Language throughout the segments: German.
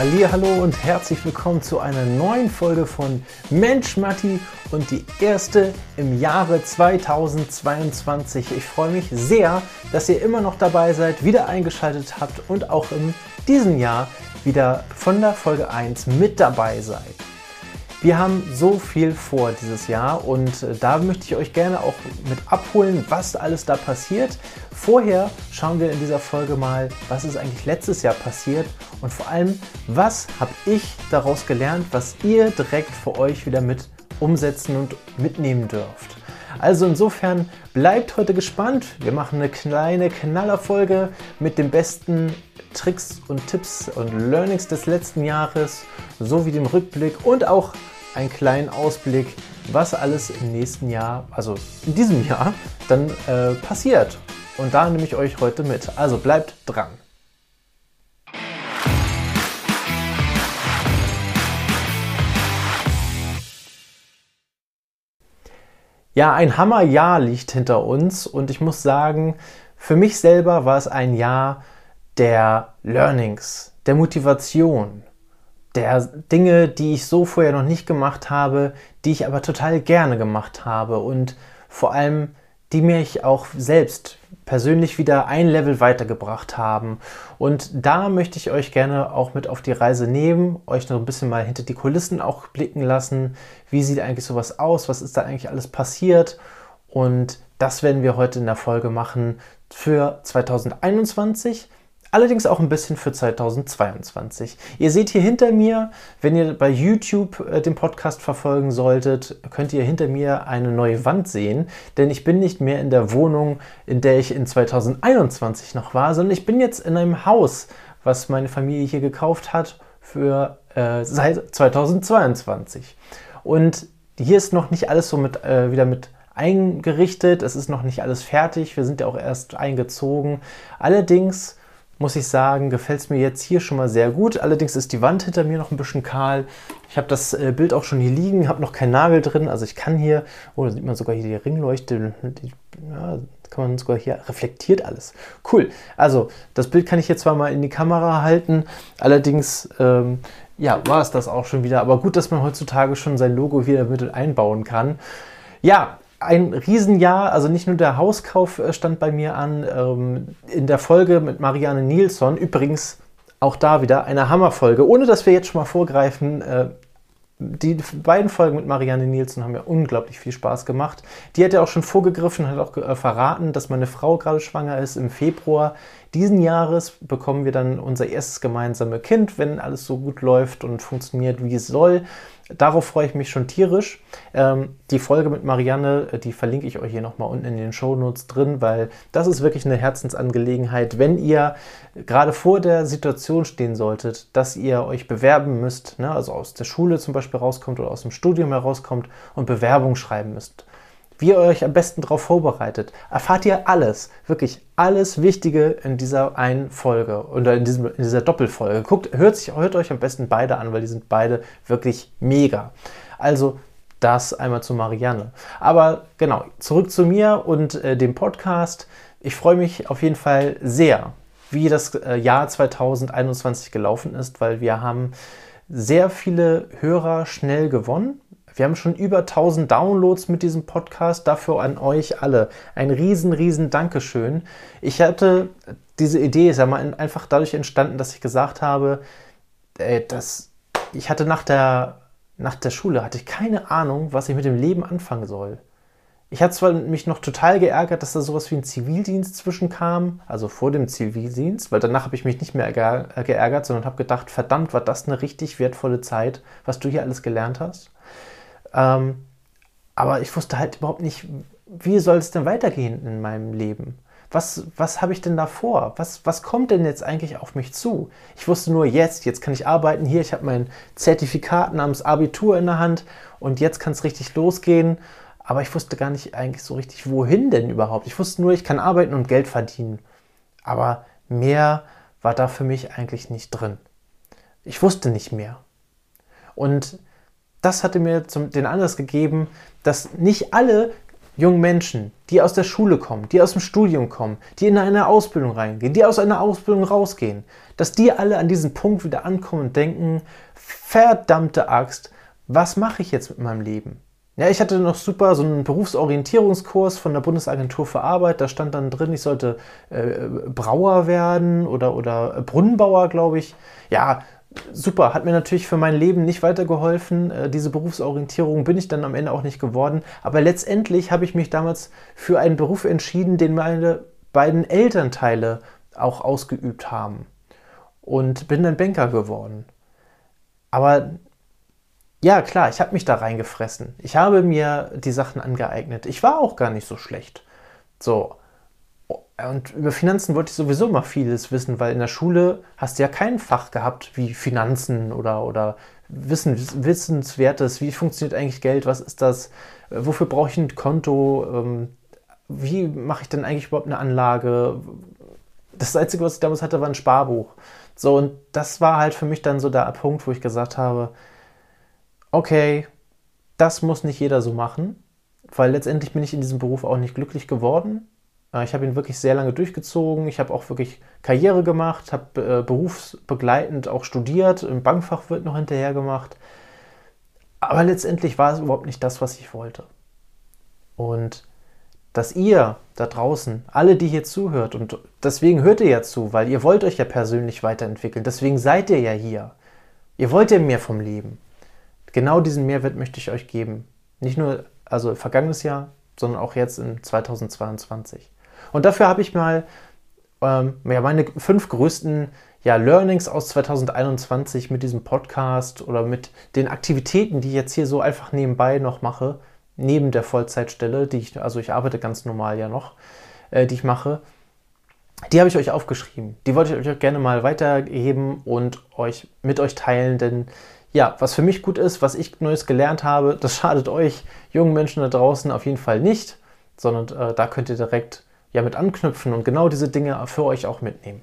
Hallo und herzlich willkommen zu einer neuen Folge von Mensch Matti und die erste im Jahre 2022. Ich freue mich sehr, dass ihr immer noch dabei seid, wieder eingeschaltet habt und auch in diesem Jahr wieder von der Folge 1 mit dabei seid. Wir haben so viel vor dieses Jahr und äh, da möchte ich euch gerne auch mit abholen, was alles da passiert. Vorher schauen wir in dieser Folge mal, was ist eigentlich letztes Jahr passiert und vor allem, was habe ich daraus gelernt, was ihr direkt für euch wieder mit umsetzen und mitnehmen dürft. Also insofern bleibt heute gespannt. Wir machen eine kleine Knallerfolge mit den besten Tricks und Tipps und Learnings des letzten Jahres sowie dem Rückblick und auch einen kleinen Ausblick, was alles im nächsten Jahr, also in diesem Jahr, dann äh, passiert. Und da nehme ich euch heute mit. Also bleibt dran. Ja, ein Hammerjahr liegt hinter uns und ich muss sagen, für mich selber war es ein Jahr der Learnings, der Motivation, der Dinge, die ich so vorher noch nicht gemacht habe, die ich aber total gerne gemacht habe. Und vor allem die mich auch selbst persönlich wieder ein Level weitergebracht haben. Und da möchte ich euch gerne auch mit auf die Reise nehmen, euch noch ein bisschen mal hinter die Kulissen auch blicken lassen. Wie sieht eigentlich sowas aus? Was ist da eigentlich alles passiert? Und das werden wir heute in der Folge machen für 2021 allerdings auch ein bisschen für 2022. Ihr seht hier hinter mir, wenn ihr bei YouTube äh, den Podcast verfolgen solltet, könnt ihr hinter mir eine neue Wand sehen, denn ich bin nicht mehr in der Wohnung, in der ich in 2021 noch war, sondern ich bin jetzt in einem Haus, was meine Familie hier gekauft hat für äh, seit 2022. Und hier ist noch nicht alles so mit, äh, wieder mit eingerichtet, es ist noch nicht alles fertig, wir sind ja auch erst eingezogen. Allerdings muss ich sagen, gefällt es mir jetzt hier schon mal sehr gut. Allerdings ist die Wand hinter mir noch ein bisschen kahl. Ich habe das äh, Bild auch schon hier liegen, habe noch keinen Nagel drin. Also ich kann hier, oh, da sieht man sogar hier die Ringleuchte, die, ja, kann man sogar hier, reflektiert alles. Cool. Also das Bild kann ich jetzt zwar mal in die Kamera halten, allerdings, ähm, ja, war es das auch schon wieder. Aber gut, dass man heutzutage schon sein Logo wieder mit einbauen kann. Ja, ein Riesenjahr, also nicht nur der Hauskauf äh, stand bei mir an, ähm, in der Folge mit Marianne Nilsson, übrigens auch da wieder eine Hammerfolge, ohne dass wir jetzt schon mal vorgreifen. Äh, die beiden Folgen mit Marianne Nielsen haben mir unglaublich viel Spaß gemacht. Die hat ja auch schon vorgegriffen, hat auch äh, verraten, dass meine Frau gerade schwanger ist. Im Februar diesen Jahres bekommen wir dann unser erstes gemeinsames Kind, wenn alles so gut läuft und funktioniert, wie es soll. Darauf freue ich mich schon tierisch. Ähm, die Folge mit Marianne, äh, die verlinke ich euch hier nochmal unten in den Show Notes drin, weil das ist wirklich eine Herzensangelegenheit. Wenn ihr gerade vor der Situation stehen solltet, dass ihr euch bewerben müsst, ne, also aus der Schule zum Beispiel rauskommt oder aus dem Studium herauskommt und Bewerbung schreiben müsst, wie ihr euch am besten darauf vorbereitet, erfahrt ihr alles, wirklich alles Wichtige in dieser einen Folge oder in, diesem, in dieser Doppelfolge. Guckt, hört, sich, hört euch am besten beide an, weil die sind beide wirklich mega. Also das einmal zu Marianne. Aber genau, zurück zu mir und äh, dem Podcast. Ich freue mich auf jeden Fall sehr, wie das äh, Jahr 2021 gelaufen ist, weil wir haben sehr viele Hörer schnell gewonnen. Wir haben schon über 1000 Downloads mit diesem Podcast. Dafür an euch alle ein riesen, riesen Dankeschön. Ich hatte diese Idee, ist ja mal einfach dadurch entstanden, dass ich gesagt habe, äh, dass ich hatte nach der, nach der Schule hatte ich keine Ahnung, was ich mit dem Leben anfangen soll. Ich hatte zwar mich noch total geärgert, dass da sowas wie ein Zivildienst zwischenkam, also vor dem Zivildienst, weil danach habe ich mich nicht mehr geärgert, sondern habe gedacht, verdammt, war das eine richtig wertvolle Zeit, was du hier alles gelernt hast. Ähm, aber ich wusste halt überhaupt nicht, wie soll es denn weitergehen in meinem Leben? Was, was habe ich denn da vor? Was, was kommt denn jetzt eigentlich auf mich zu? Ich wusste nur jetzt, jetzt kann ich arbeiten hier, ich habe mein Zertifikat namens Abitur in der Hand und jetzt kann es richtig losgehen. Aber ich wusste gar nicht eigentlich so richtig, wohin denn überhaupt. Ich wusste nur, ich kann arbeiten und Geld verdienen. Aber mehr war da für mich eigentlich nicht drin. Ich wusste nicht mehr. Und das hatte mir zum, den Anlass gegeben, dass nicht alle jungen Menschen, die aus der Schule kommen, die aus dem Studium kommen, die in eine Ausbildung reingehen, die aus einer Ausbildung rausgehen, dass die alle an diesen Punkt wieder ankommen und denken, verdammte Axt, was mache ich jetzt mit meinem Leben? Ja, ich hatte noch super so einen Berufsorientierungskurs von der Bundesagentur für Arbeit. Da stand dann drin, ich sollte äh, Brauer werden oder, oder Brunnenbauer, glaube ich. Ja, super, hat mir natürlich für mein Leben nicht weitergeholfen. Äh, diese Berufsorientierung bin ich dann am Ende auch nicht geworden. Aber letztendlich habe ich mich damals für einen Beruf entschieden, den meine beiden Elternteile auch ausgeübt haben. Und bin dann Banker geworden. Aber ja, klar, ich habe mich da reingefressen. Ich habe mir die Sachen angeeignet. Ich war auch gar nicht so schlecht. So, und über Finanzen wollte ich sowieso mal vieles wissen, weil in der Schule hast du ja kein Fach gehabt wie Finanzen oder, oder Wissen, Wissenswertes. Wie funktioniert eigentlich Geld? Was ist das? Wofür brauche ich ein Konto? Ähm, wie mache ich denn eigentlich überhaupt eine Anlage? Das Einzige, was ich damals hatte, war ein Sparbuch. So, und das war halt für mich dann so der Punkt, wo ich gesagt habe, okay, das muss nicht jeder so machen, weil letztendlich bin ich in diesem Beruf auch nicht glücklich geworden ich habe ihn wirklich sehr lange durchgezogen. Ich habe auch wirklich Karriere gemacht, habe äh, berufsbegleitend auch studiert, im Bankfach wird noch hinterher gemacht. Aber letztendlich war es überhaupt nicht das, was ich wollte. Und dass ihr da draußen, alle, die hier zuhört, und deswegen hört ihr ja zu, weil ihr wollt euch ja persönlich weiterentwickeln, deswegen seid ihr ja hier. Ihr wollt ja mehr vom Leben. Genau diesen Mehrwert möchte ich euch geben. Nicht nur also vergangenes Jahr, sondern auch jetzt in 2022. Und dafür habe ich mal ähm, ja, meine fünf größten ja, Learnings aus 2021 mit diesem Podcast oder mit den Aktivitäten, die ich jetzt hier so einfach nebenbei noch mache, neben der Vollzeitstelle, die ich, also ich arbeite ganz normal ja noch, äh, die ich mache, die habe ich euch aufgeschrieben. Die wollte ich euch gerne mal weitergeben und euch mit euch teilen, denn ja, was für mich gut ist, was ich Neues gelernt habe, das schadet euch jungen Menschen da draußen auf jeden Fall nicht, sondern äh, da könnt ihr direkt ja mit anknüpfen und genau diese Dinge für euch auch mitnehmen.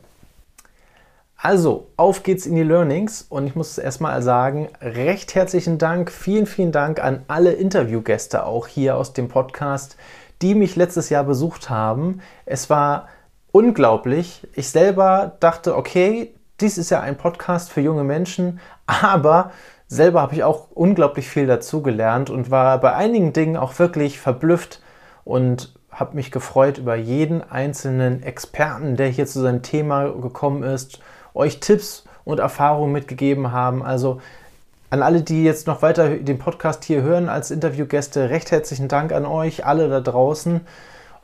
Also, auf geht's in die Learnings und ich muss erstmal sagen, recht herzlichen Dank, vielen, vielen Dank an alle Interviewgäste auch hier aus dem Podcast, die mich letztes Jahr besucht haben. Es war unglaublich. Ich selber dachte, okay, dies ist ja ein Podcast für junge Menschen, aber selber habe ich auch unglaublich viel dazugelernt und war bei einigen Dingen auch wirklich verblüfft und habe mich gefreut über jeden einzelnen Experten, der hier zu seinem Thema gekommen ist, euch Tipps und Erfahrungen mitgegeben haben. Also an alle, die jetzt noch weiter den Podcast hier hören als Interviewgäste, recht herzlichen Dank an euch, alle da draußen.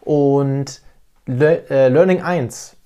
Und Le äh, Learning 1.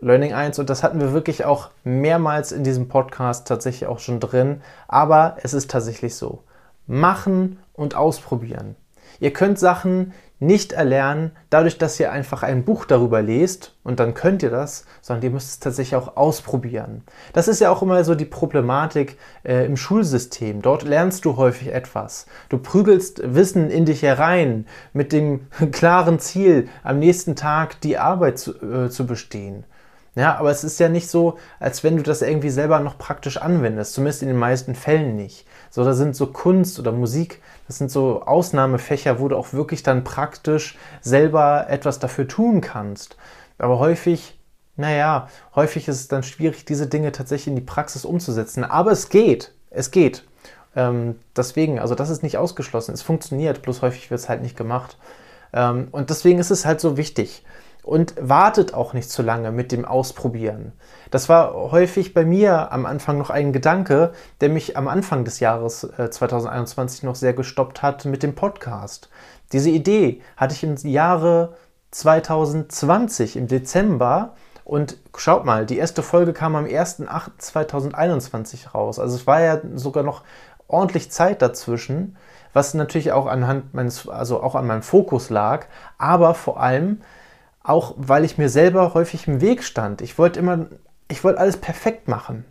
Learning 1, und das hatten wir wirklich auch mehrmals in diesem Podcast tatsächlich auch schon drin, aber es ist tatsächlich so. Machen und ausprobieren. Ihr könnt Sachen nicht erlernen, dadurch, dass ihr einfach ein Buch darüber lest und dann könnt ihr das, sondern ihr müsst es tatsächlich auch ausprobieren. Das ist ja auch immer so die Problematik äh, im Schulsystem. Dort lernst du häufig etwas. Du prügelst Wissen in dich herein mit dem klaren Ziel, am nächsten Tag die Arbeit zu, äh, zu bestehen. Ja, aber es ist ja nicht so, als wenn du das irgendwie selber noch praktisch anwendest, zumindest in den meisten Fällen nicht. So, da sind so Kunst oder Musik, das sind so Ausnahmefächer, wo du auch wirklich dann praktisch selber etwas dafür tun kannst. Aber häufig, naja, häufig ist es dann schwierig, diese Dinge tatsächlich in die Praxis umzusetzen. Aber es geht, es geht. Ähm, deswegen, also das ist nicht ausgeschlossen. Es funktioniert, bloß häufig wird es halt nicht gemacht. Ähm, und deswegen ist es halt so wichtig und wartet auch nicht zu lange mit dem Ausprobieren. Das war häufig bei mir am Anfang noch ein Gedanke, der mich am Anfang des Jahres äh, 2021 noch sehr gestoppt hat mit dem Podcast. Diese Idee hatte ich im Jahre 2020 im Dezember und schaut mal, die erste Folge kam am 1.8.2021 raus. Also es war ja sogar noch ordentlich Zeit dazwischen, was natürlich auch anhand meines, also auch an meinem Fokus lag, aber vor allem auch weil ich mir selber häufig im Weg stand. Ich wollte immer, ich wollte alles perfekt machen.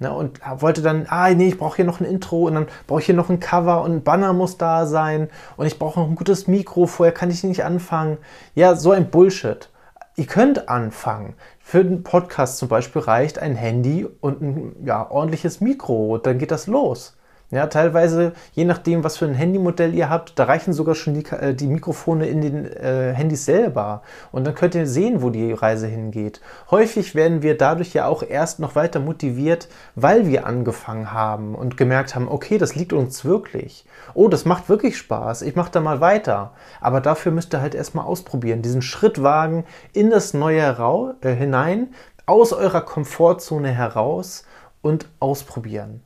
Ne, und wollte dann, ah nee, ich brauche hier noch ein Intro und dann brauche ich hier noch ein Cover und ein Banner muss da sein und ich brauche noch ein gutes Mikro, vorher kann ich nicht anfangen. Ja, so ein Bullshit. Ihr könnt anfangen. Für den Podcast zum Beispiel reicht ein Handy und ein ja, ordentliches Mikro, dann geht das los. Ja, teilweise, je nachdem, was für ein Handymodell ihr habt, da reichen sogar schon die, äh, die Mikrofone in den äh, Handys selber. Und dann könnt ihr sehen, wo die Reise hingeht. Häufig werden wir dadurch ja auch erst noch weiter motiviert, weil wir angefangen haben und gemerkt haben, okay, das liegt uns wirklich. Oh, das macht wirklich Spaß. Ich mache da mal weiter. Aber dafür müsst ihr halt erstmal ausprobieren, diesen Schritt wagen in das Neue äh, hinein, aus eurer Komfortzone heraus und ausprobieren.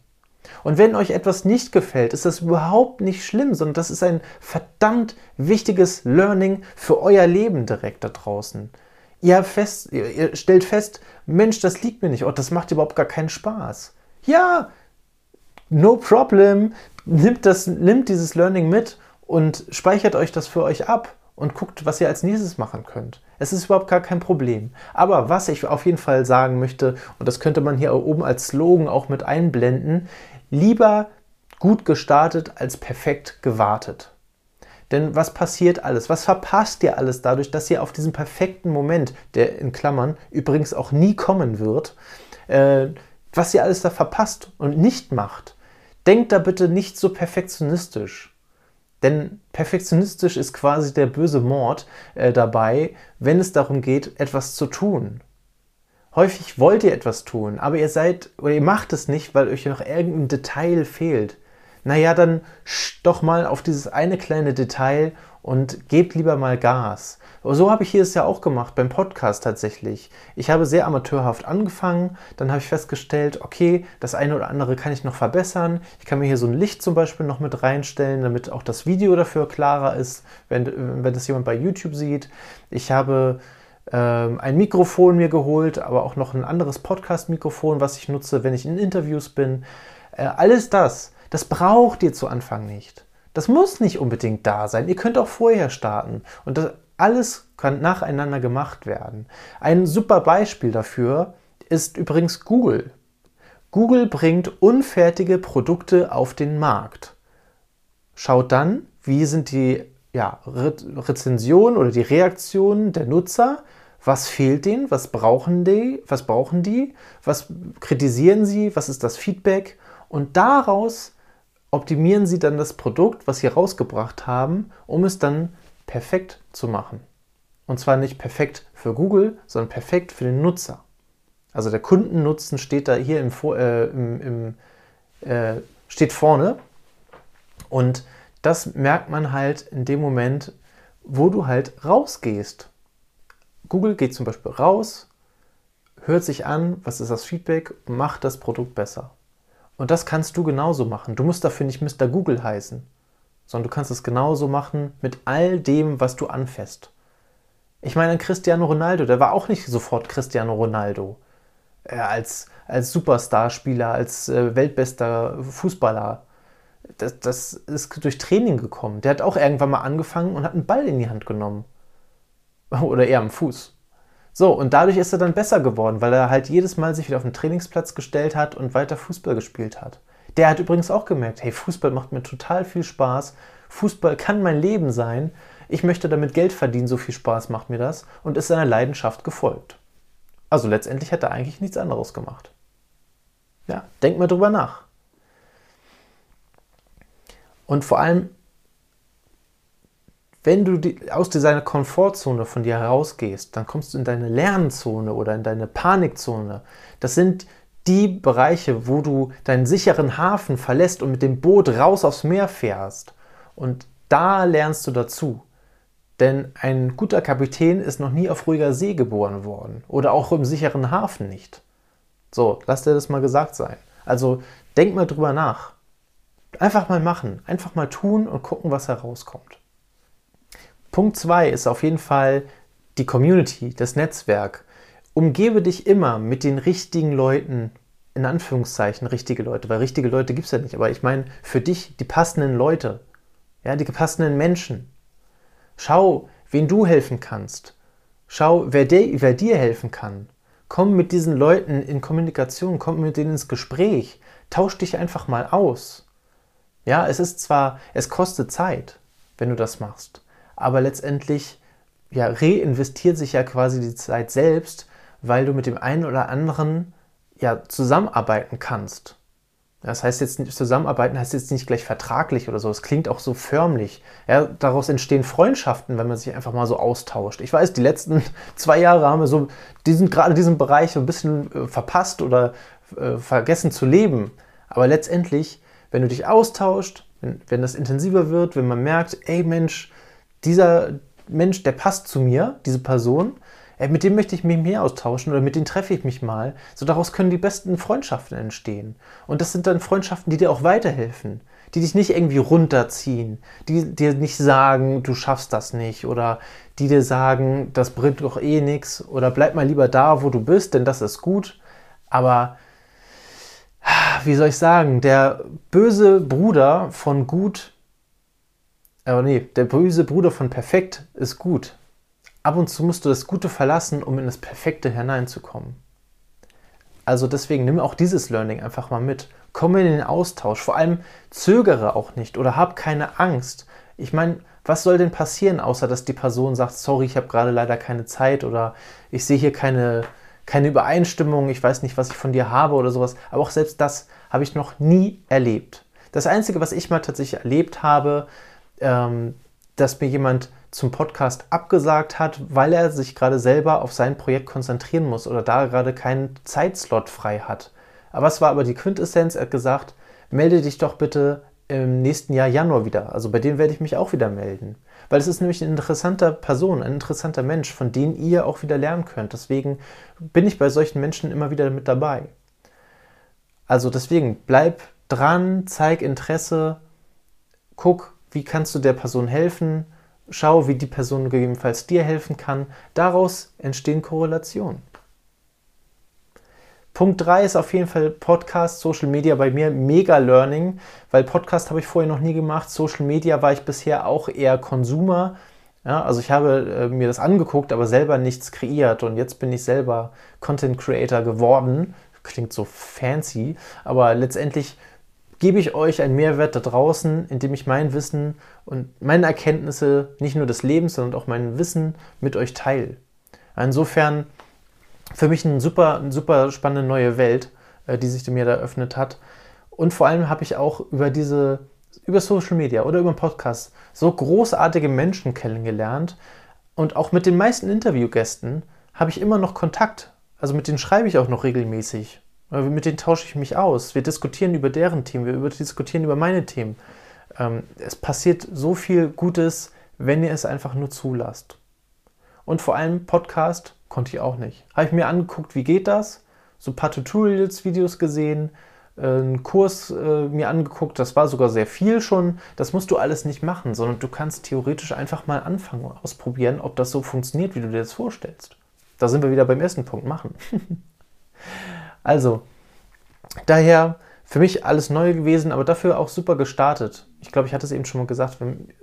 Und wenn euch etwas nicht gefällt, ist das überhaupt nicht schlimm, sondern das ist ein verdammt wichtiges Learning für euer Leben direkt da draußen. Ihr, fest, ihr stellt fest, Mensch, das liegt mir nicht, oh, das macht überhaupt gar keinen Spaß. Ja, no problem, nimmt, das, nimmt dieses Learning mit und speichert euch das für euch ab und guckt, was ihr als nächstes machen könnt. Es ist überhaupt gar kein Problem. Aber was ich auf jeden Fall sagen möchte, und das könnte man hier oben als Slogan auch mit einblenden, lieber gut gestartet als perfekt gewartet. Denn was passiert alles? Was verpasst ihr alles dadurch, dass ihr auf diesen perfekten Moment, der in Klammern übrigens auch nie kommen wird, äh, was ihr alles da verpasst und nicht macht? Denkt da bitte nicht so perfektionistisch. Denn perfektionistisch ist quasi der böse Mord äh, dabei, wenn es darum geht, etwas zu tun. Häufig wollt ihr etwas tun, aber ihr seid oder ihr macht es nicht, weil euch noch irgendein Detail fehlt. Naja, dann doch mal auf dieses eine kleine Detail und gebt lieber mal Gas. So habe ich hier es ja auch gemacht beim Podcast tatsächlich. Ich habe sehr amateurhaft angefangen, dann habe ich festgestellt, okay, das eine oder andere kann ich noch verbessern. Ich kann mir hier so ein Licht zum Beispiel noch mit reinstellen, damit auch das Video dafür klarer ist, wenn, wenn das jemand bei YouTube sieht. Ich habe ein Mikrofon mir geholt, aber auch noch ein anderes Podcast-Mikrofon, was ich nutze, wenn ich in Interviews bin. Äh, alles das, das braucht ihr zu Anfang nicht. Das muss nicht unbedingt da sein. Ihr könnt auch vorher starten. Und das alles kann nacheinander gemacht werden. Ein super Beispiel dafür ist übrigens Google. Google bringt unfertige Produkte auf den Markt. Schaut dann, wie sind die ja, Re Rezensionen oder die Reaktionen der Nutzer. Was fehlt denen? Was brauchen die? Was brauchen die? Was kritisieren sie? Was ist das Feedback? Und daraus optimieren sie dann das Produkt, was sie rausgebracht haben, um es dann perfekt zu machen. Und zwar nicht perfekt für Google, sondern perfekt für den Nutzer. Also der Kundennutzen steht da hier im, äh, im, im äh, steht vorne. Und das merkt man halt in dem Moment, wo du halt rausgehst. Google geht zum Beispiel raus, hört sich an, was ist das Feedback, macht das Produkt besser. Und das kannst du genauso machen. Du musst dafür nicht Mr. Google heißen, sondern du kannst es genauso machen mit all dem, was du anfasst. Ich meine, Cristiano Ronaldo, der war auch nicht sofort Cristiano Ronaldo. Er als, als Superstar-Spieler, als äh, weltbester Fußballer das, das ist durch Training gekommen. Der hat auch irgendwann mal angefangen und hat einen Ball in die Hand genommen. Oder eher am Fuß. So, und dadurch ist er dann besser geworden, weil er halt jedes Mal sich wieder auf den Trainingsplatz gestellt hat und weiter Fußball gespielt hat. Der hat übrigens auch gemerkt, hey, Fußball macht mir total viel Spaß. Fußball kann mein Leben sein. Ich möchte damit Geld verdienen, so viel Spaß macht mir das und ist seiner Leidenschaft gefolgt. Also letztendlich hat er eigentlich nichts anderes gemacht. Ja, denk mal drüber nach. Und vor allem, wenn du die, aus dieser Komfortzone von dir herausgehst, dann kommst du in deine Lernzone oder in deine Panikzone. Das sind die Bereiche, wo du deinen sicheren Hafen verlässt und mit dem Boot raus aufs Meer fährst. Und da lernst du dazu. Denn ein guter Kapitän ist noch nie auf ruhiger See geboren worden oder auch im sicheren Hafen nicht. So, lass dir das mal gesagt sein. Also denk mal drüber nach. Einfach mal machen, einfach mal tun und gucken, was herauskommt. Punkt 2 ist auf jeden Fall die Community, das Netzwerk. Umgebe dich immer mit den richtigen Leuten, in Anführungszeichen richtige Leute, weil richtige Leute gibt es ja nicht, aber ich meine für dich die passenden Leute, ja, die passenden Menschen. Schau, wen du helfen kannst. Schau, wer, de, wer dir helfen kann. Komm mit diesen Leuten in Kommunikation, komm mit denen ins Gespräch. Tausch dich einfach mal aus. Ja, es ist zwar, es kostet Zeit, wenn du das machst, aber letztendlich ja, reinvestiert sich ja quasi die Zeit selbst, weil du mit dem einen oder anderen ja zusammenarbeiten kannst. Das heißt jetzt zusammenarbeiten heißt jetzt nicht gleich vertraglich oder so. Es klingt auch so förmlich. Ja, daraus entstehen Freundschaften, wenn man sich einfach mal so austauscht. Ich weiß, die letzten zwei Jahre haben wir so diesen, gerade diesen Bereich so ein bisschen äh, verpasst oder äh, vergessen zu leben. Aber letztendlich, wenn du dich austauscht, wenn, wenn das intensiver wird, wenn man merkt, ey Mensch, dieser Mensch, der passt zu mir, diese Person, ey, mit dem möchte ich mich mehr austauschen oder mit dem treffe ich mich mal. So daraus können die besten Freundschaften entstehen. Und das sind dann Freundschaften, die dir auch weiterhelfen, die dich nicht irgendwie runterziehen, die dir nicht sagen, du schaffst das nicht oder die dir sagen, das bringt doch eh nichts oder bleib mal lieber da, wo du bist, denn das ist gut. Aber wie soll ich sagen, der böse Bruder von gut, aber nee, der böse Bruder von perfekt ist gut. Ab und zu musst du das Gute verlassen, um in das Perfekte hineinzukommen. Also deswegen nimm auch dieses Learning einfach mal mit. Komm in den Austausch. Vor allem zögere auch nicht oder hab keine Angst. Ich meine, was soll denn passieren, außer dass die Person sagt, sorry, ich habe gerade leider keine Zeit oder ich sehe hier keine, keine Übereinstimmung, ich weiß nicht, was ich von dir habe oder sowas. Aber auch selbst das habe ich noch nie erlebt. Das Einzige, was ich mal tatsächlich erlebt habe, ähm, dass mir jemand zum Podcast abgesagt hat, weil er sich gerade selber auf sein Projekt konzentrieren muss oder da gerade keinen Zeitslot frei hat. Aber es war aber die Quintessenz, er hat gesagt, melde dich doch bitte im nächsten Jahr Januar wieder. Also bei dem werde ich mich auch wieder melden. Weil es ist nämlich eine interessante Person, ein interessanter Mensch, von dem ihr auch wieder lernen könnt. Deswegen bin ich bei solchen Menschen immer wieder mit dabei. Also deswegen bleib dran, zeig Interesse, guck, wie kannst du der Person helfen, schau, wie die Person gegebenenfalls dir helfen kann. Daraus entstehen Korrelationen. Punkt 3 ist auf jeden Fall Podcast, Social Media bei mir mega Learning, weil Podcast habe ich vorher noch nie gemacht. Social Media war ich bisher auch eher Konsumer. Ja, also ich habe äh, mir das angeguckt, aber selber nichts kreiert und jetzt bin ich selber Content Creator geworden. Klingt so fancy, aber letztendlich gebe ich euch einen Mehrwert da draußen, indem ich mein Wissen und meine Erkenntnisse nicht nur des Lebens, sondern auch mein Wissen mit euch teile. Insofern für mich eine super, super spannende neue Welt, äh, die sich mir da eröffnet hat. Und vor allem habe ich auch über diese, über Social Media oder über Podcast so großartige Menschen kennengelernt. Und auch mit den meisten Interviewgästen habe ich immer noch Kontakt. Also mit denen schreibe ich auch noch regelmäßig. Mit denen tausche ich mich aus. Wir diskutieren über deren Themen, wir diskutieren über meine Themen. Ähm, es passiert so viel Gutes, wenn ihr es einfach nur zulasst. Und vor allem Podcast konnte ich auch nicht. Habe ich mir angeguckt, wie geht das? So ein paar Tutorials, Videos gesehen, äh, einen Kurs äh, mir angeguckt, das war sogar sehr viel schon. Das musst du alles nicht machen, sondern du kannst theoretisch einfach mal anfangen, ausprobieren, ob das so funktioniert, wie du dir das vorstellst. Da sind wir wieder beim ersten Punkt, machen. Also, daher für mich alles neu gewesen, aber dafür auch super gestartet. Ich glaube, ich hatte es eben schon mal gesagt,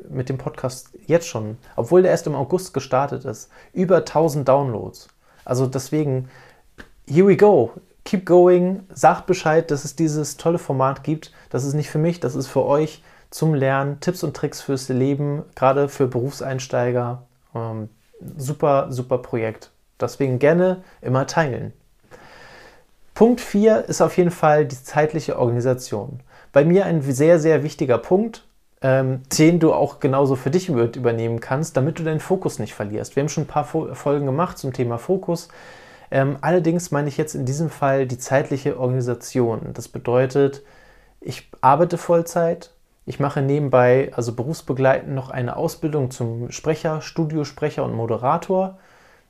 mit dem Podcast jetzt schon, obwohl der erst im August gestartet ist, über 1000 Downloads. Also deswegen, here we go. Keep going, sagt Bescheid, dass es dieses tolle Format gibt. Das ist nicht für mich, das ist für euch zum Lernen, Tipps und Tricks fürs Leben, gerade für Berufseinsteiger. Ähm, super, super Projekt. Deswegen gerne immer teilen. Punkt 4 ist auf jeden Fall die zeitliche Organisation. Bei mir ein sehr, sehr wichtiger Punkt, ähm, den du auch genauso für dich übernehmen kannst, damit du deinen Fokus nicht verlierst. Wir haben schon ein paar Folgen gemacht zum Thema Fokus. Ähm, allerdings meine ich jetzt in diesem Fall die zeitliche Organisation. Das bedeutet, ich arbeite Vollzeit, ich mache nebenbei, also berufsbegleitend, noch eine Ausbildung zum Sprecher, Studiosprecher und Moderator.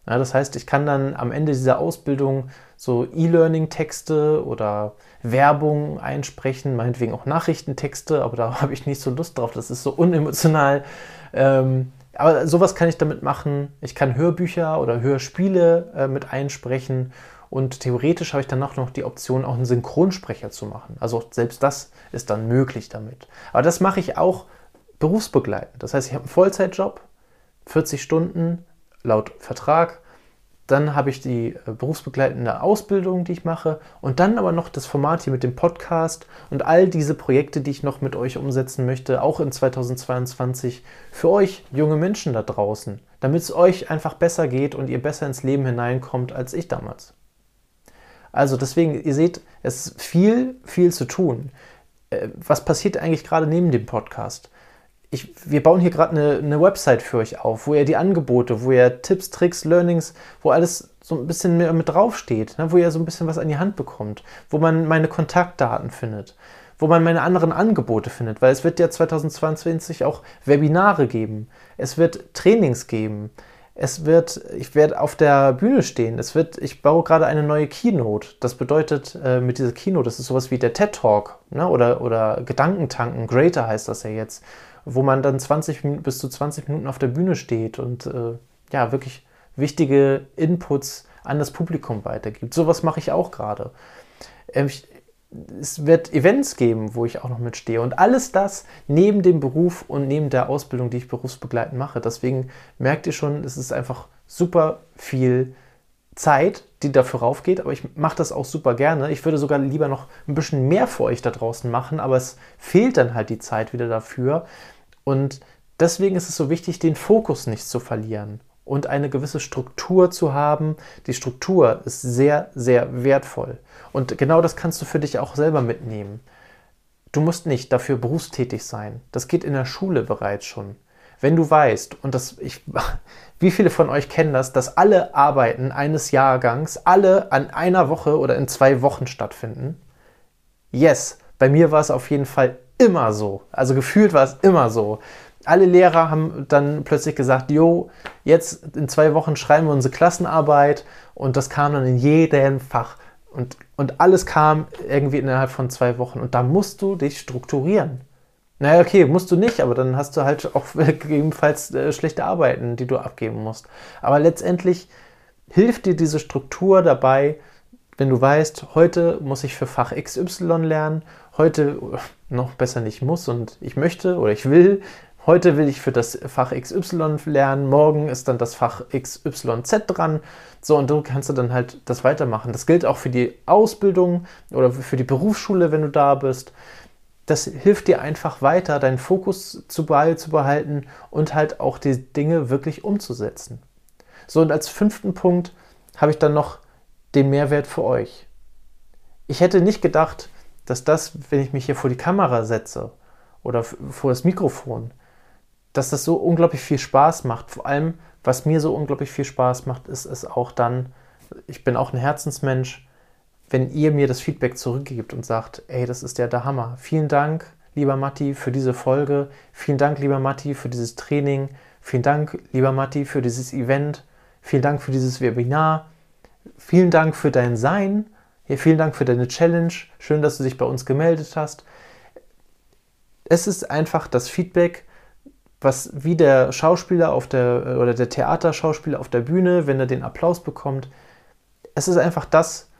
Ja, das heißt, ich kann dann am Ende dieser Ausbildung so E-Learning-Texte oder Werbung einsprechen, meinetwegen auch Nachrichtentexte, aber da habe ich nicht so Lust drauf, das ist so unemotional. Ähm, aber sowas kann ich damit machen. Ich kann Hörbücher oder Hörspiele äh, mit einsprechen und theoretisch habe ich dann auch noch die Option, auch einen Synchronsprecher zu machen. Also selbst das ist dann möglich damit. Aber das mache ich auch berufsbegleitend. Das heißt, ich habe einen Vollzeitjob, 40 Stunden, laut Vertrag. Dann habe ich die äh, berufsbegleitende Ausbildung, die ich mache. Und dann aber noch das Format hier mit dem Podcast und all diese Projekte, die ich noch mit euch umsetzen möchte, auch in 2022 für euch junge Menschen da draußen, damit es euch einfach besser geht und ihr besser ins Leben hineinkommt als ich damals. Also deswegen, ihr seht, es ist viel, viel zu tun. Äh, was passiert eigentlich gerade neben dem Podcast? Ich, wir bauen hier gerade eine, eine Website für euch auf, wo ihr die Angebote, wo ihr Tipps, Tricks, Learnings, wo alles so ein bisschen mit, mit draufsteht, ne, wo ihr so ein bisschen was an die Hand bekommt, wo man meine Kontaktdaten findet, wo man meine anderen Angebote findet, weil es wird ja 2022 auch Webinare geben, es wird Trainings geben, es wird, ich werde auf der Bühne stehen. Es wird, ich baue gerade eine neue Keynote. Das bedeutet, äh, mit dieser Keynote, das ist sowas wie der TED Talk ne? oder, oder Gedankentanken, Greater heißt das ja jetzt, wo man dann 20 bis zu 20 Minuten auf der Bühne steht und äh, ja, wirklich wichtige Inputs an das Publikum weitergibt. Sowas mache ich auch gerade. Ähm, es wird Events geben, wo ich auch noch mitstehe. Und alles das neben dem Beruf und neben der Ausbildung, die ich berufsbegleitend mache. Deswegen merkt ihr schon, es ist einfach super viel Zeit, die dafür raufgeht. Aber ich mache das auch super gerne. Ich würde sogar lieber noch ein bisschen mehr für euch da draußen machen. Aber es fehlt dann halt die Zeit wieder dafür. Und deswegen ist es so wichtig, den Fokus nicht zu verlieren und eine gewisse Struktur zu haben. Die Struktur ist sehr, sehr wertvoll. Und genau das kannst du für dich auch selber mitnehmen. Du musst nicht dafür berufstätig sein. Das geht in der Schule bereits schon. Wenn du weißt, und das, ich, wie viele von euch kennen das, dass alle Arbeiten eines Jahrgangs alle an einer Woche oder in zwei Wochen stattfinden? Yes, bei mir war es auf jeden Fall immer so. Also gefühlt war es immer so alle Lehrer haben dann plötzlich gesagt, jo, jetzt in zwei Wochen schreiben wir unsere Klassenarbeit und das kam dann in jedem Fach. Und, und alles kam irgendwie innerhalb von zwei Wochen. Und da musst du dich strukturieren. Naja, okay, musst du nicht, aber dann hast du halt auch gegebenenfalls äh, schlechte Arbeiten, die du abgeben musst. Aber letztendlich hilft dir diese Struktur dabei, wenn du weißt, heute muss ich für Fach XY lernen, heute noch besser nicht muss und ich möchte oder ich will Heute will ich für das Fach XY lernen, morgen ist dann das Fach XYZ dran. So, und du kannst dann halt das weitermachen. Das gilt auch für die Ausbildung oder für die Berufsschule, wenn du da bist. Das hilft dir einfach weiter, deinen Fokus zu behalten und halt auch die Dinge wirklich umzusetzen. So, und als fünften Punkt habe ich dann noch den Mehrwert für euch. Ich hätte nicht gedacht, dass das, wenn ich mich hier vor die Kamera setze oder vor das Mikrofon, dass das so unglaublich viel Spaß macht. Vor allem, was mir so unglaublich viel Spaß macht, ist es auch dann, ich bin auch ein Herzensmensch, wenn ihr mir das Feedback zurückgebt und sagt, ey, das ist ja der Hammer. Vielen Dank, lieber Matti, für diese Folge. Vielen Dank, lieber Matti, für dieses Training. Vielen Dank, lieber Matti, für dieses Event. Vielen Dank für dieses Webinar. Vielen Dank für dein Sein. Ja, vielen Dank für deine Challenge. Schön, dass du dich bei uns gemeldet hast. Es ist einfach das Feedback, was wie der Schauspieler auf der oder der Theaterschauspieler auf der Bühne, wenn er den Applaus bekommt, es ist einfach das,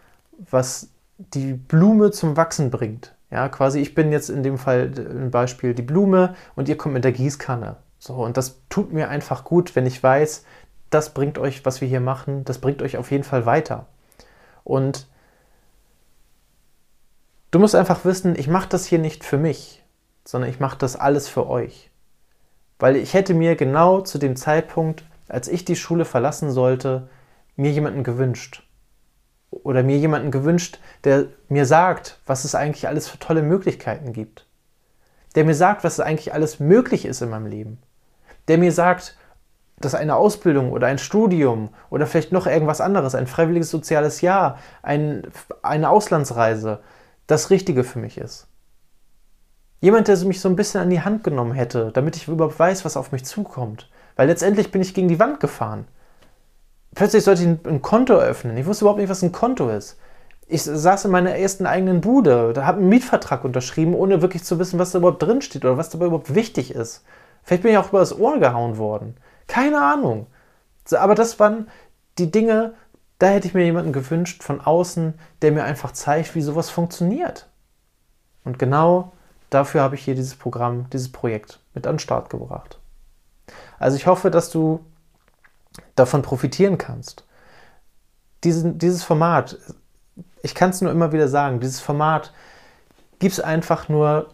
was die Blume zum Wachsen bringt. Ja, quasi ich bin jetzt in dem Fall ein Beispiel die Blume und ihr kommt mit der Gießkanne. So und das tut mir einfach gut, wenn ich weiß, das bringt euch, was wir hier machen, das bringt euch auf jeden Fall weiter. Und du musst einfach wissen, ich mache das hier nicht für mich, sondern ich mache das alles für euch. Weil ich hätte mir genau zu dem Zeitpunkt, als ich die Schule verlassen sollte, mir jemanden gewünscht. Oder mir jemanden gewünscht, der mir sagt, was es eigentlich alles für tolle Möglichkeiten gibt. Der mir sagt, was eigentlich alles möglich ist in meinem Leben. Der mir sagt, dass eine Ausbildung oder ein Studium oder vielleicht noch irgendwas anderes, ein freiwilliges soziales Jahr, ein, eine Auslandsreise, das Richtige für mich ist. Jemand, der mich so ein bisschen an die Hand genommen hätte, damit ich überhaupt weiß, was auf mich zukommt. Weil letztendlich bin ich gegen die Wand gefahren. Plötzlich sollte ich ein, Konto eröffnen. Ich wusste überhaupt nicht, was ein Konto ist. Ich saß in meiner ersten eigenen Bude, da habe einen Mietvertrag unterschrieben, ohne wirklich zu wissen, was da überhaupt drinsteht oder was dabei überhaupt wichtig ist. Vielleicht bin ich auch über das Ohr gehauen worden. Keine Ahnung. Aber das waren die Dinge, da hätte ich mir jemanden gewünscht von außen, der mir einfach zeigt, wie sowas funktioniert. Und genau dafür habe ich hier dieses Programm, dieses Projekt mit an den Start gebracht. Also ich hoffe, dass du davon profitieren kannst. Diesen, dieses Format, ich kann es nur immer wieder sagen, dieses Format gibt es einfach nur,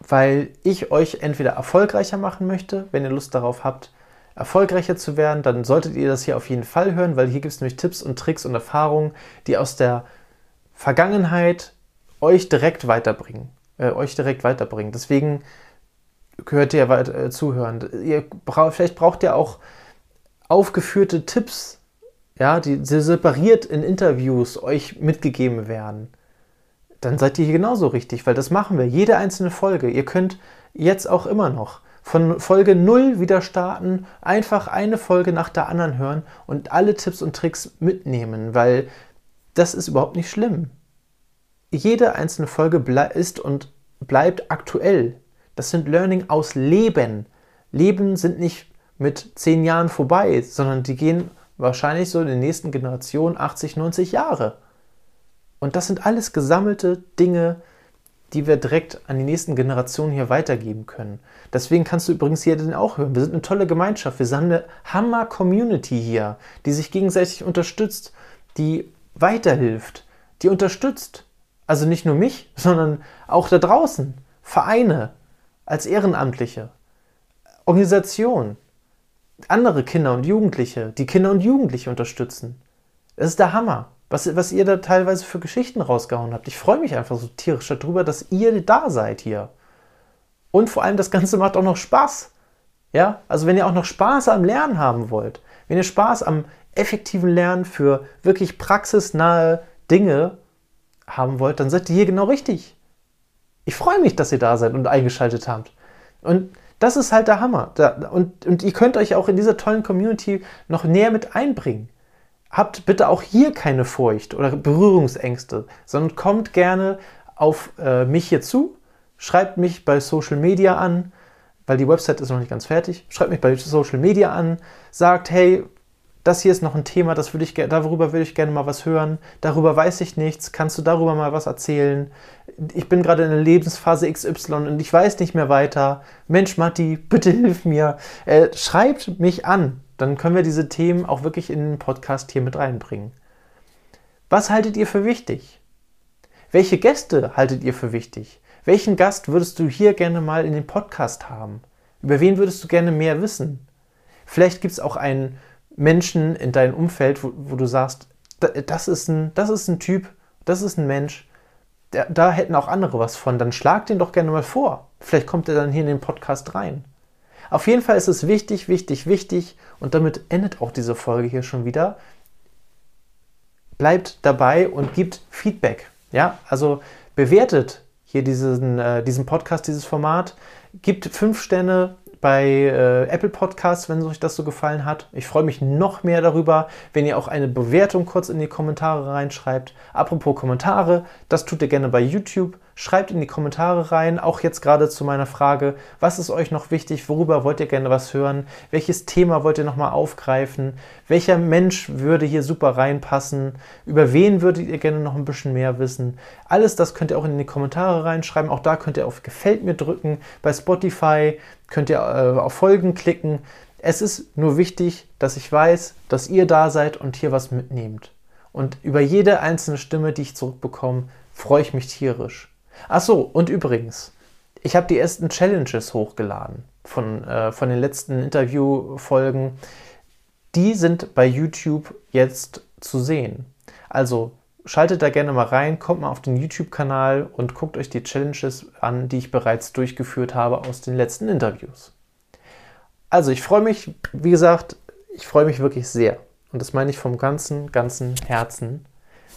weil ich euch entweder erfolgreicher machen möchte, wenn ihr Lust darauf habt, erfolgreicher zu werden, dann solltet ihr das hier auf jeden Fall hören, weil hier gibt es nämlich Tipps und Tricks und Erfahrungen, die aus der Vergangenheit euch direkt weiterbringen. Äh, euch direkt weiterbringen. Deswegen gehört ihr weiter äh, zuhören. Ihr brauch, vielleicht braucht ihr auch aufgeführte Tipps, ja, die separiert in Interviews euch mitgegeben werden. Dann seid ihr hier genauso richtig, weil das machen wir. Jede einzelne Folge. Ihr könnt jetzt auch immer noch von Folge 0 wieder starten, einfach eine Folge nach der anderen hören und alle Tipps und Tricks mitnehmen, weil das ist überhaupt nicht schlimm. Jede einzelne Folge ist und bleibt aktuell. Das sind Learning aus Leben. Leben sind nicht mit zehn Jahren vorbei, sondern die gehen wahrscheinlich so in den nächsten Generationen 80, 90 Jahre. Und das sind alles gesammelte Dinge, die wir direkt an die nächsten Generationen hier weitergeben können. Deswegen kannst du übrigens hier den auch hören. Wir sind eine tolle Gemeinschaft. Wir sind eine Hammer-Community hier, die sich gegenseitig unterstützt, die weiterhilft, die unterstützt. Also nicht nur mich, sondern auch da draußen. Vereine, als Ehrenamtliche, Organisationen, andere Kinder und Jugendliche, die Kinder und Jugendliche unterstützen. Das ist der Hammer, was, was ihr da teilweise für Geschichten rausgehauen habt. Ich freue mich einfach so tierisch darüber, dass ihr da seid hier. Und vor allem das Ganze macht auch noch Spaß. Ja, also wenn ihr auch noch Spaß am Lernen haben wollt, wenn ihr Spaß am effektiven Lernen für wirklich praxisnahe Dinge haben wollt, dann seid ihr hier genau richtig. Ich freue mich, dass ihr da seid und eingeschaltet habt. Und das ist halt der Hammer. Und, und ihr könnt euch auch in dieser tollen Community noch näher mit einbringen. Habt bitte auch hier keine Furcht oder Berührungsängste, sondern kommt gerne auf äh, mich hier zu, schreibt mich bei Social Media an, weil die Website ist noch nicht ganz fertig. Schreibt mich bei Social Media an, sagt, hey, das hier ist noch ein Thema, das würde ich, darüber würde ich gerne mal was hören. Darüber weiß ich nichts. Kannst du darüber mal was erzählen? Ich bin gerade in der Lebensphase XY und ich weiß nicht mehr weiter. Mensch, Matti, bitte hilf mir. Äh, schreibt mich an. Dann können wir diese Themen auch wirklich in den Podcast hier mit reinbringen. Was haltet ihr für wichtig? Welche Gäste haltet ihr für wichtig? Welchen Gast würdest du hier gerne mal in den Podcast haben? Über wen würdest du gerne mehr wissen? Vielleicht gibt es auch einen Menschen in deinem Umfeld, wo, wo du sagst, das ist, ein, das ist ein Typ, das ist ein Mensch, der, da hätten auch andere was von, dann schlag den doch gerne mal vor. Vielleicht kommt er dann hier in den Podcast rein. Auf jeden Fall ist es wichtig, wichtig, wichtig und damit endet auch diese Folge hier schon wieder. Bleibt dabei und gibt Feedback. Ja, also bewertet hier diesen, äh, diesen Podcast, dieses Format, gibt fünf Sterne, bei äh, Apple Podcasts, wenn euch das so gefallen hat. Ich freue mich noch mehr darüber, wenn ihr auch eine Bewertung kurz in die Kommentare reinschreibt. Apropos Kommentare, das tut ihr gerne bei YouTube. Schreibt in die Kommentare rein, auch jetzt gerade zu meiner Frage, was ist euch noch wichtig, worüber wollt ihr gerne was hören, welches Thema wollt ihr nochmal aufgreifen, welcher Mensch würde hier super reinpassen, über wen würdet ihr gerne noch ein bisschen mehr wissen. Alles das könnt ihr auch in die Kommentare reinschreiben, auch da könnt ihr auf Gefällt mir drücken, bei Spotify könnt ihr äh, auf Folgen klicken. Es ist nur wichtig, dass ich weiß, dass ihr da seid und hier was mitnehmt. Und über jede einzelne Stimme, die ich zurückbekomme, freue ich mich tierisch. Achso, und übrigens, ich habe die ersten Challenges hochgeladen von, äh, von den letzten Interviewfolgen. Die sind bei YouTube jetzt zu sehen. Also schaltet da gerne mal rein, kommt mal auf den YouTube-Kanal und guckt euch die Challenges an, die ich bereits durchgeführt habe aus den letzten Interviews. Also ich freue mich, wie gesagt, ich freue mich wirklich sehr. Und das meine ich vom ganzen, ganzen Herzen,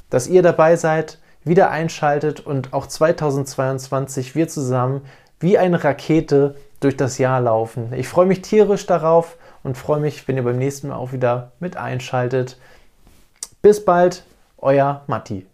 dass ihr dabei seid, wieder einschaltet und auch 2022 wir zusammen wie eine Rakete durch das Jahr laufen. Ich freue mich tierisch darauf und freue mich, wenn ihr beim nächsten Mal auch wieder mit einschaltet. Bis bald, euer Matti.